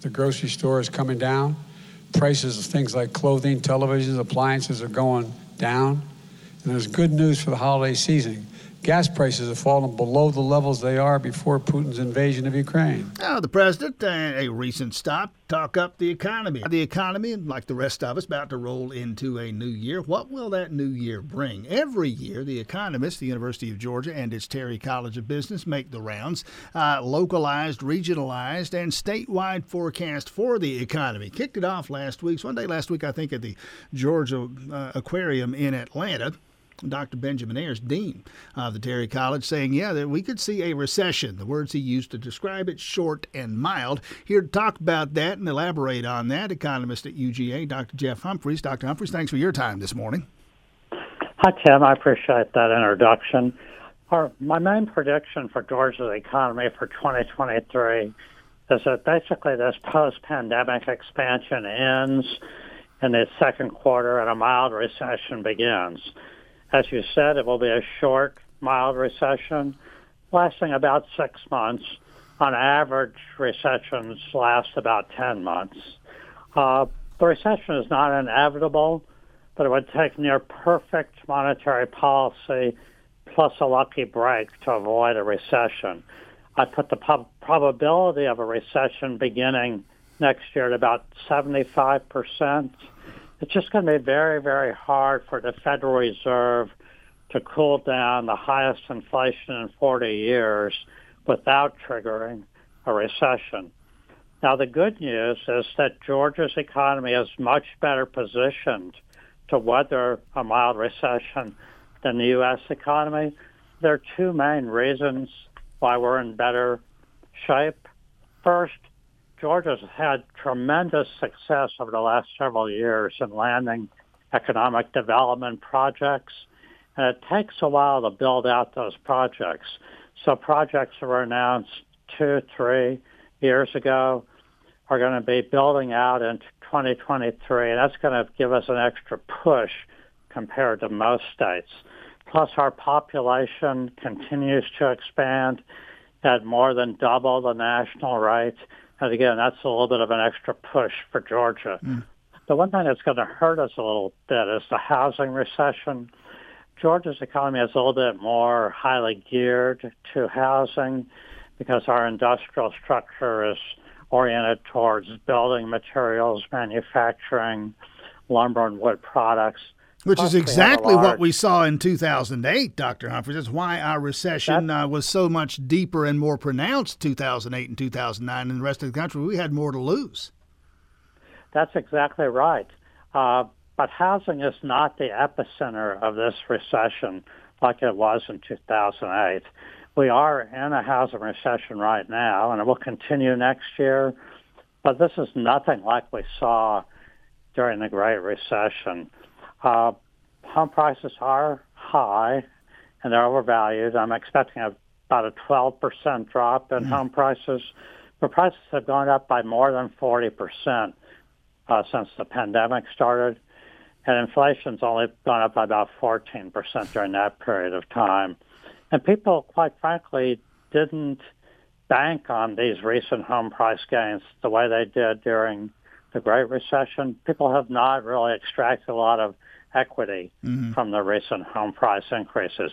the grocery store is coming down. Prices of things like clothing, televisions, appliances are going down. And there's good news for the holiday season. Gas prices have fallen below the levels they are before Putin's invasion of Ukraine. Now, the president, a recent stop, talk up the economy. The economy, like the rest of us, about to roll into a new year. What will that new year bring? Every year, the economists, the University of Georgia and its Terry College of Business make the rounds, uh, localized, regionalized, and statewide forecast for the economy. Kicked it off last week. So one day last week, I think, at the Georgia uh, Aquarium in Atlanta. Dr. Benjamin Ayers, Dean of the Terry College, saying, yeah, that we could see a recession. The words he used to describe it, short and mild. Here to talk about that and elaborate on that, economist at UGA, Dr. Jeff Humphreys. Dr. Humphreys, thanks for your time this morning. Hi, Tim. I appreciate that introduction. Our, my main prediction for Georgia's economy for 2023 is that basically this post-pandemic expansion ends in the second quarter and a mild recession begins. As you said, it will be a short, mild recession lasting about six months. On average, recessions last about 10 months. Uh, the recession is not inevitable, but it would take near perfect monetary policy plus a lucky break to avoid a recession. I put the prob- probability of a recession beginning next year at about 75 percent it's just going to be very, very hard for the Federal Reserve to cool down the highest inflation in 40 years without triggering a recession. Now, the good news is that Georgia's economy is much better positioned to weather a mild recession than the U.S. economy. There are two main reasons why we're in better shape. First, Georgia's had tremendous success over the last several years in landing economic development projects, and it takes a while to build out those projects. So projects that were announced two, three years ago are going to be building out in 2023, and that's going to give us an extra push compared to most states. Plus, our population continues to expand at more than double the national rate. And again, that's a little bit of an extra push for Georgia. Mm. The one thing that's going to hurt us a little bit is the housing recession. Georgia's economy is a little bit more highly geared to housing because our industrial structure is oriented towards building materials, manufacturing, lumber and wood products. Which is exactly what we saw in 2008, Dr. Humphreys. That's why our recession uh, was so much deeper and more pronounced 2008 and 2009 in the rest of the country. We had more to lose. That's exactly right. Uh, but housing is not the epicenter of this recession like it was in 2008. We are in a housing recession right now, and it will continue next year. But this is nothing like we saw during the Great Recession. Uh, home prices are high and they're overvalued. I'm expecting a, about a 12% drop in mm. home prices. But prices have gone up by more than 40% uh, since the pandemic started. And inflation's only gone up by about 14% during that period of time. And people, quite frankly, didn't bank on these recent home price gains the way they did during the Great Recession. People have not really extracted a lot of equity mm-hmm. from the recent home price increases.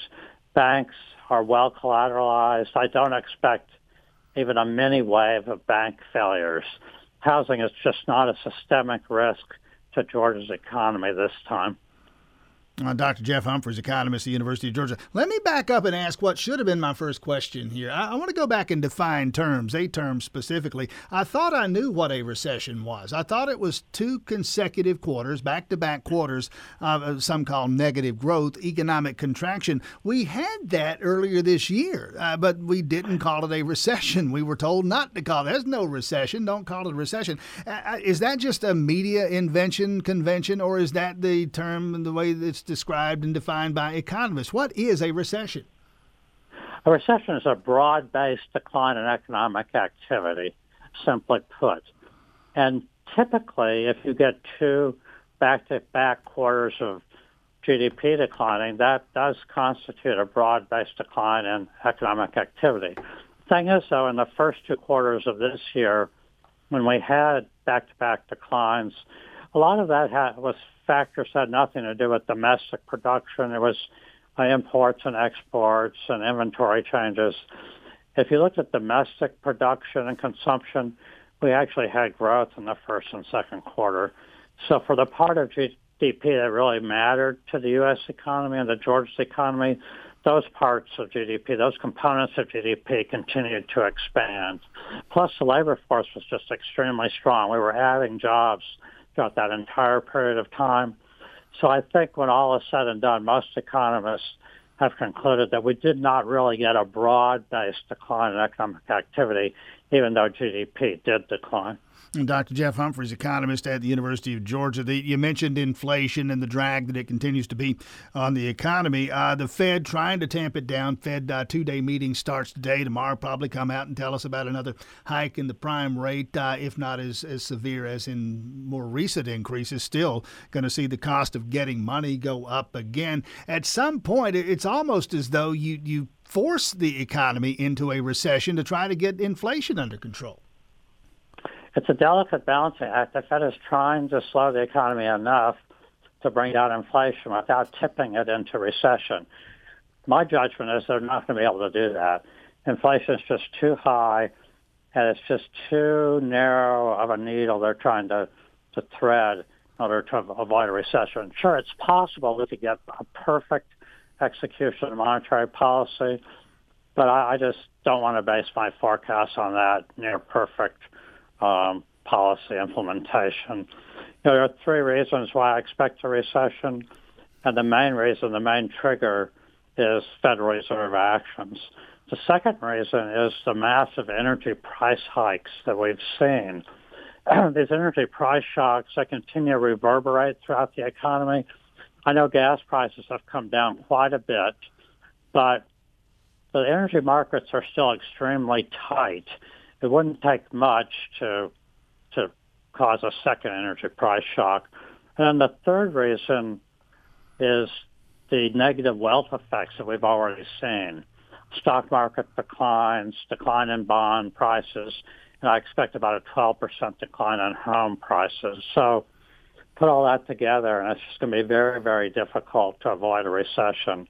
Banks are well collateralized. I don't expect even a mini wave of bank failures. Housing is just not a systemic risk to Georgia's economy this time. Uh, Dr. Jeff Humphreys, economist at the University of Georgia. Let me back up and ask what should have been my first question here. I, I want to go back and define terms, a term specifically. I thought I knew what a recession was. I thought it was two consecutive quarters, back to back quarters, of some call negative growth, economic contraction. We had that earlier this year, uh, but we didn't call it a recession. We were told not to call it. There's no recession. Don't call it a recession. Uh, uh is that just a media invention, convention, or is that the term and the way it's described and defined by economists. What is a recession? A recession is a broad-based decline in economic activity, simply put. And typically, if you get two back-to-back quarters of GDP declining, that does constitute a broad-based decline in economic activity. Thing is, though, in the first two quarters of this year, when we had back-to-back declines, a lot of that was factors had nothing to do with domestic production. It was uh, imports and exports and inventory changes. If you looked at domestic production and consumption, we actually had growth in the first and second quarter. So for the part of GDP that really mattered to the U.S. economy and the Georgia economy, those parts of GDP, those components of GDP continued to expand. Plus, the labor force was just extremely strong. We were adding jobs throughout that entire period of time. So I think when all is said and done, most economists have concluded that we did not really get a broad-based decline in economic activity, even though GDP did decline. And Dr. Jeff Humphreys, economist at the University of Georgia. The, you mentioned inflation and the drag that it continues to be on the economy. Uh, the Fed trying to tamp it down. Fed uh, two-day meeting starts today. Tomorrow, probably come out and tell us about another hike in the prime rate, uh, if not as, as severe as in more recent increases. Still going to see the cost of getting money go up again. At some point, it's almost as though you you force the economy into a recession to try to get inflation under control it's a delicate balancing act. The Fed is trying to slow the economy enough to bring down inflation without tipping it into recession. My judgment is they're not going to be able to do that. Inflation is just too high, and it's just too narrow of a needle they're trying to, to thread in order to avoid a recession. Sure, it's possible we could get a perfect execution of monetary policy, but I, I just don't want to base my forecast on that near perfect um, policy implementation. You know, there are three reasons why I expect a recession, and the main reason, the main trigger, is Federal Reserve actions. The second reason is the massive energy price hikes that we've seen. These energy price shocks that continue to reverberate throughout the economy. I know gas prices have come down quite a bit, but the energy markets are still extremely tight it wouldn't take much to to cause a second energy price shock. And the third reason is the negative wealth effects that we've already seen. Stock market declines, decline in bond prices, and I expect about a 12% decline in home prices. So put all that together, and it's just going to be very, very difficult to avoid a recession.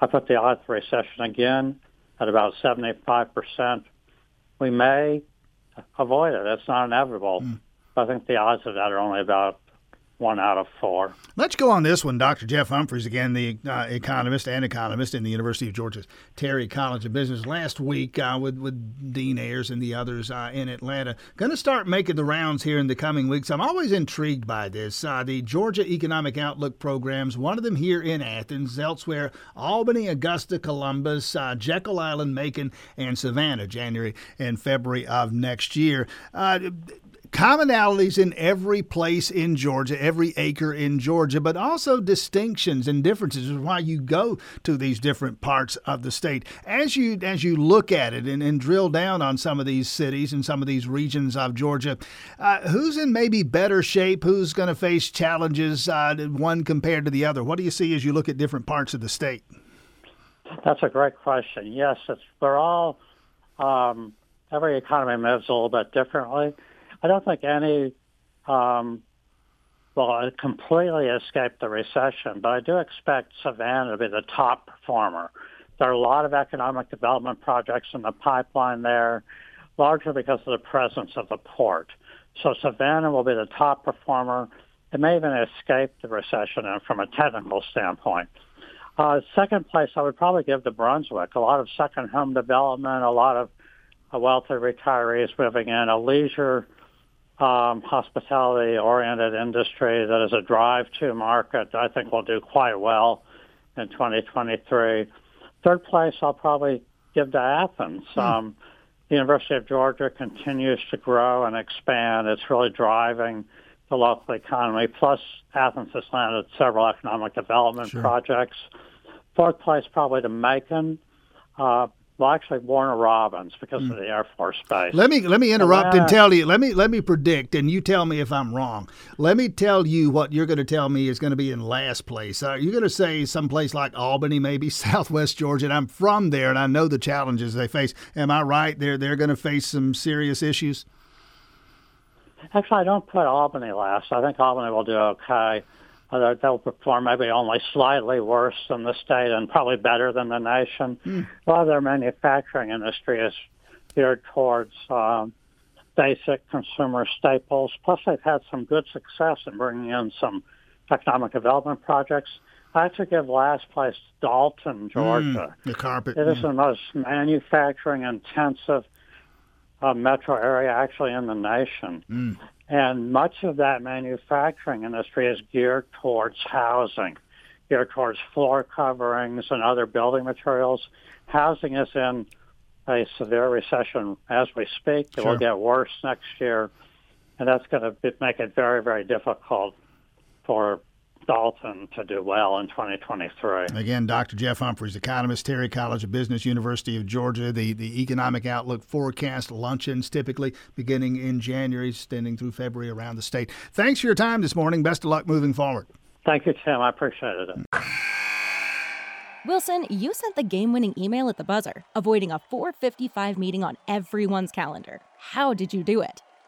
I put the odds for recession again at about 75% we may avoid it. It's not inevitable. Mm. I think the odds of that are only about one out of four. Let's go on this one. Dr. Jeff Humphreys, again, the uh, economist and economist in the University of Georgia's Terry College of Business. Last week uh, with, with Dean Ayers and the others uh, in Atlanta. Going to start making the rounds here in the coming weeks. I'm always intrigued by this. Uh, the Georgia Economic Outlook programs, one of them here in Athens, elsewhere, Albany, Augusta, Columbus, uh, Jekyll Island, Macon, and Savannah, January and February of next year. Commonalities in every place in Georgia, every acre in Georgia, but also distinctions and differences is why you go to these different parts of the state. As you as you look at it and, and drill down on some of these cities and some of these regions of Georgia, uh, who's in maybe better shape? Who's going to face challenges uh, one compared to the other? What do you see as you look at different parts of the state? That's a great question. Yes, it's, we're all um, every economy moves a little bit differently. I don't think any um, will completely escape the recession, but I do expect Savannah to be the top performer. There are a lot of economic development projects in the pipeline there, largely because of the presence of the port. So Savannah will be the top performer, it may even escape the recession from a technical standpoint. Uh, second place, I would probably give to Brunswick. A lot of second home development, a lot of uh, wealthy retirees moving in, a leisure um, hospitality-oriented industry that is a drive-to market. I think will do quite well in 2023. Third place, I'll probably give to Athens. Hmm. Um, the University of Georgia continues to grow and expand. It's really driving the local economy. Plus, Athens has landed several economic development sure. projects. Fourth place, probably to Macon. Uh, actually, Warner Robins because mm. of the Air Force Base. Let me let me interrupt and, and tell you. Let me let me predict, and you tell me if I'm wrong. Let me tell you what you're going to tell me is going to be in last place. Are you going to say someplace like Albany, maybe Southwest Georgia? And I'm from there, and I know the challenges they face. Am I right? They're they're going to face some serious issues. Actually, I don't put Albany last. I think Albany will do okay. Uh, they'll perform maybe only slightly worse than the state and probably better than the nation. Mm. A lot of their manufacturing industry is geared towards um, basic consumer staples. Plus, they've had some good success in bringing in some economic development projects. I have to give last place Dalton, Georgia. Mm, the carpet. It is mm. the most manufacturing intensive uh, metro area actually in the nation. Mm. And much of that manufacturing industry is geared towards housing, geared towards floor coverings and other building materials. Housing is in a severe recession as we speak. It sure. will get worse next year, and that's going to make it very, very difficult for Dalton to do well in 2023. Again, Dr. Jeff Humphreys, economist, Terry College of Business, University of Georgia. The, the Economic Outlook forecast luncheons typically beginning in January, extending through February around the state. Thanks for your time this morning. Best of luck moving forward. Thank you, Tim. I appreciate it. Wilson, you sent the game-winning email at the buzzer, avoiding a 4:55 meeting on everyone's calendar. How did you do it?